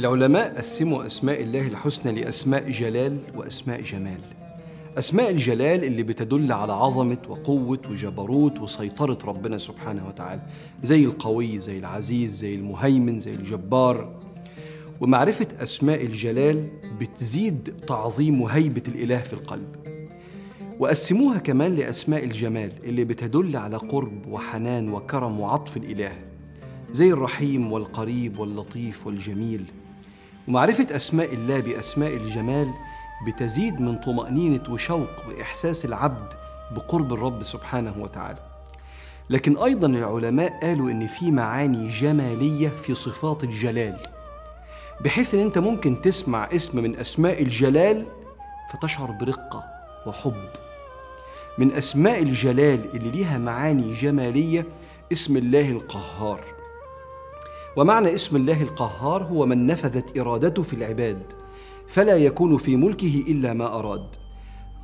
العلماء قسموا أسماء الله الحسنى لأسماء جلال وأسماء جمال. أسماء الجلال اللي بتدل على عظمة وقوة وجبروت وسيطرة ربنا سبحانه وتعالى زي القوي زي العزيز زي المهيمن زي الجبار. ومعرفة أسماء الجلال بتزيد تعظيم وهيبة الإله في القلب. وقسموها كمان لأسماء الجمال اللي بتدل على قرب وحنان وكرم وعطف الإله زي الرحيم والقريب واللطيف والجميل. ومعرفة أسماء الله بأسماء الجمال بتزيد من طمأنينة وشوق وإحساس العبد بقرب الرب سبحانه وتعالى. لكن أيضا العلماء قالوا إن في معاني جمالية في صفات الجلال بحيث إن أنت ممكن تسمع اسم من أسماء الجلال فتشعر برقة وحب. من أسماء الجلال اللي ليها معاني جمالية اسم الله القهار. ومعنى اسم الله القهار هو من نفذت إرادته في العباد فلا يكون في ملكه إلا ما أراد.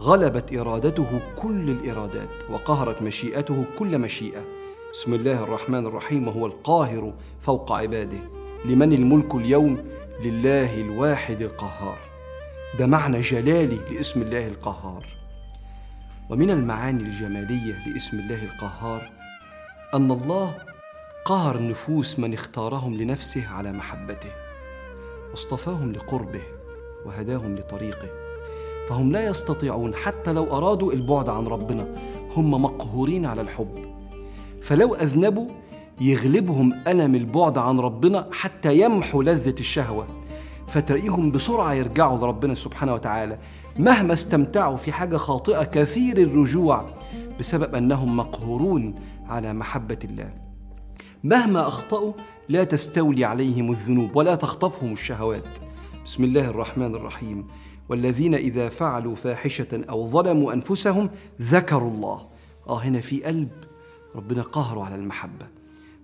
غلبت إرادته كل الإرادات وقهرت مشيئته كل مشيئة. بسم الله الرحمن الرحيم وهو القاهر فوق عباده. لمن الملك اليوم؟ لله الواحد القهار. ده معنى جلالي لاسم الله القهار. ومن المعاني الجمالية لاسم الله القهار أن الله قهر نفوس من اختارهم لنفسه على محبته واصطفاهم لقربه وهداهم لطريقه فهم لا يستطيعون حتى لو أرادوا البعد عن ربنا هم مقهورين على الحب. فلو أذنبوا يغلبهم ألم البعد عن ربنا حتى يمحوا لذة الشهوة فتلاقيهم بسرعة يرجعوا لربنا سبحانه وتعالى مهما استمتعوا في حاجة خاطئة كثير الرجوع بسبب أنهم مقهورون على محبة الله. مهما أخطأوا لا تستولي عليهم الذنوب ولا تخطفهم الشهوات. بسم الله الرحمن الرحيم. والذين إذا فعلوا فاحشة أو ظلموا أنفسهم ذكروا الله. آه هنا في قلب ربنا قهروا على المحبة.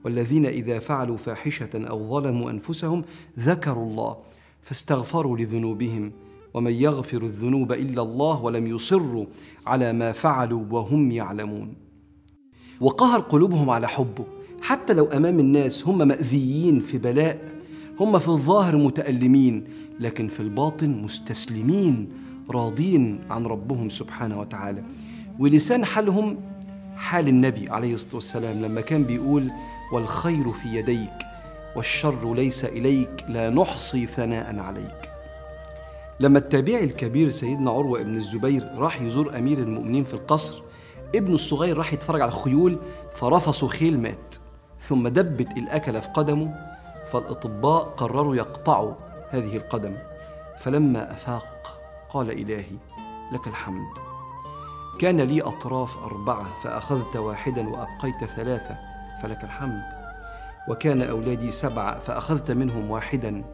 والذين إذا فعلوا فاحشة أو ظلموا أنفسهم ذكروا الله فاستغفروا لذنوبهم. ومن يغفر الذنوب إلا الله ولم يصروا على ما فعلوا وهم يعلمون. وقهر قلوبهم على حبه. حتى لو أمام الناس هم مأذيين في بلاء هم في الظاهر متألمين لكن في الباطن مستسلمين راضين عن ربهم سبحانه وتعالى. ولسان حالهم حال النبي عليه الصلاة والسلام لما كان بيقول والخير في يديك والشر ليس إليك لا نحصي ثناء عليك. لما التابعي الكبير سيدنا عروة بن الزبير راح يزور أمير المؤمنين في القصر ابنه الصغير راح يتفرج على الخيول فرفصوا خيل مات. ثم دبت الأكلة في قدمه فالأطباء قرروا يقطعوا هذه القدم. فلما أفاق قال إلهي لك الحمد. كان لي أطراف أربعة فأخذت واحدا وأبقيت ثلاثة فلك الحمد. وكان أولادي سبعة فأخذت منهم واحدا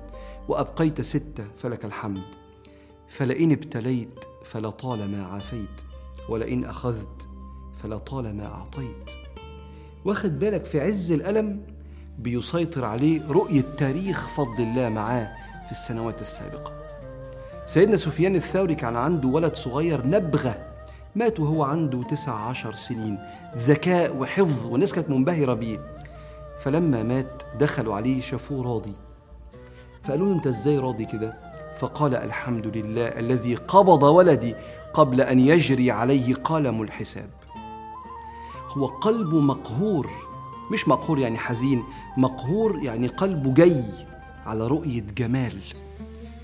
وأبقيت ستة فلك الحمد. فلئن ابتليت فلطالما عافيت ولئن أخذت فلطالما أعطيت. واخد بالك في عز الألم بيسيطر عليه رؤية تاريخ فضل الله معاه في السنوات السابقة. سيدنا سفيان الثوري كان عنده ولد صغير نبغة مات وهو عنده تسع عشر سنين ذكاء وحفظ والناس كانت منبهرة بيه. فلما مات دخلوا عليه شافوه راضي. فقالوا له أنت إزاي راضي كده؟ فقال الحمد لله الذي قبض ولدي قبل أن يجري عليه قلم الحساب. هو قلبه مقهور مش مقهور يعني حزين مقهور يعني قلبه جاي على رؤية جمال.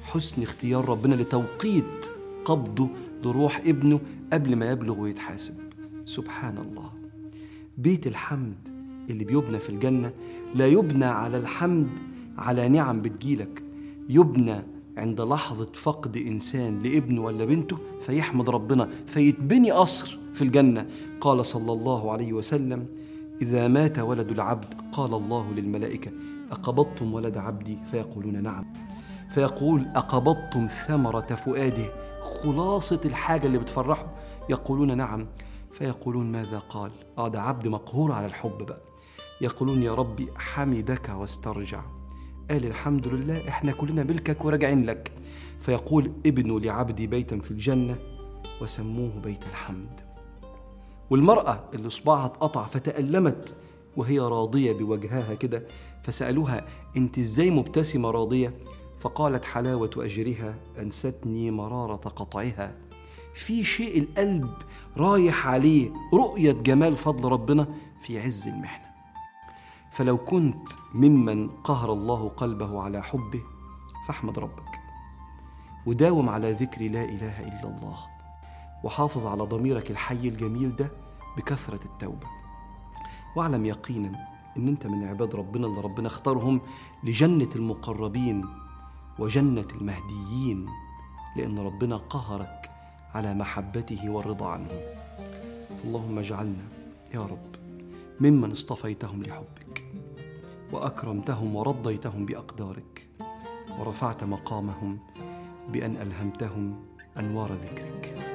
حسن اختيار ربنا لتوقيت قبضه لروح ابنه قبل ما يبلغ ويتحاسب. سبحان الله. بيت الحمد اللي بيبنى في الجنة لا يبنى على الحمد على نعم بتجيلك يبنى عند لحظة فقد إنسان لابنه ولا بنته فيحمد ربنا فيتبني قصر في الجنة. قال صلى الله عليه وسلم إذا مات ولد العبد قال الله للملائكة أقبضتم ولد عبدي؟ فيقولون نعم. فيقول أقبضتم ثمرة فؤاده. خلاصة الحاجة اللي بتفرحه يقولون نعم. فيقولون ماذا قال؟ آه ده عبد مقهور على الحب بقى. يقولون يا ربي حمدك واسترجع. قال الحمد لله إحنا كلنا ملكك وراجعين لك. فيقول ابنوا لعبدي بيتا في الجنة وسموه بيت الحمد. والمرأة اللي صباعها اتقطع فتألمت وهي راضية بوجهها كده فسألوها انت إزاي مبتسمة راضية؟ فقالت حلاوة أجرها أنستني مرارة قطعها. في شيء القلب رايح عليه رؤية جمال فضل ربنا في عز المحنة. فلو كنت ممن قهر الله قلبه على حبه فاحمد ربك. وداوم على ذكر لا إله إلا الله وحافظ على ضميرك الحي الجميل ده بكثرة التوبة. واعلم يقينا إن أنت من عباد ربنا اللي ربنا اختارهم لجنة المقربين وجنة المهديين لأن ربنا قهرك على محبته والرضا عنه اللهم اجعلنا يا رب ممن اصطفيتهم لحبك وأكرمتهم ورضيتهم بأقدارك ورفعت مقامهم بأن ألهمتهم أنوار ذكرك.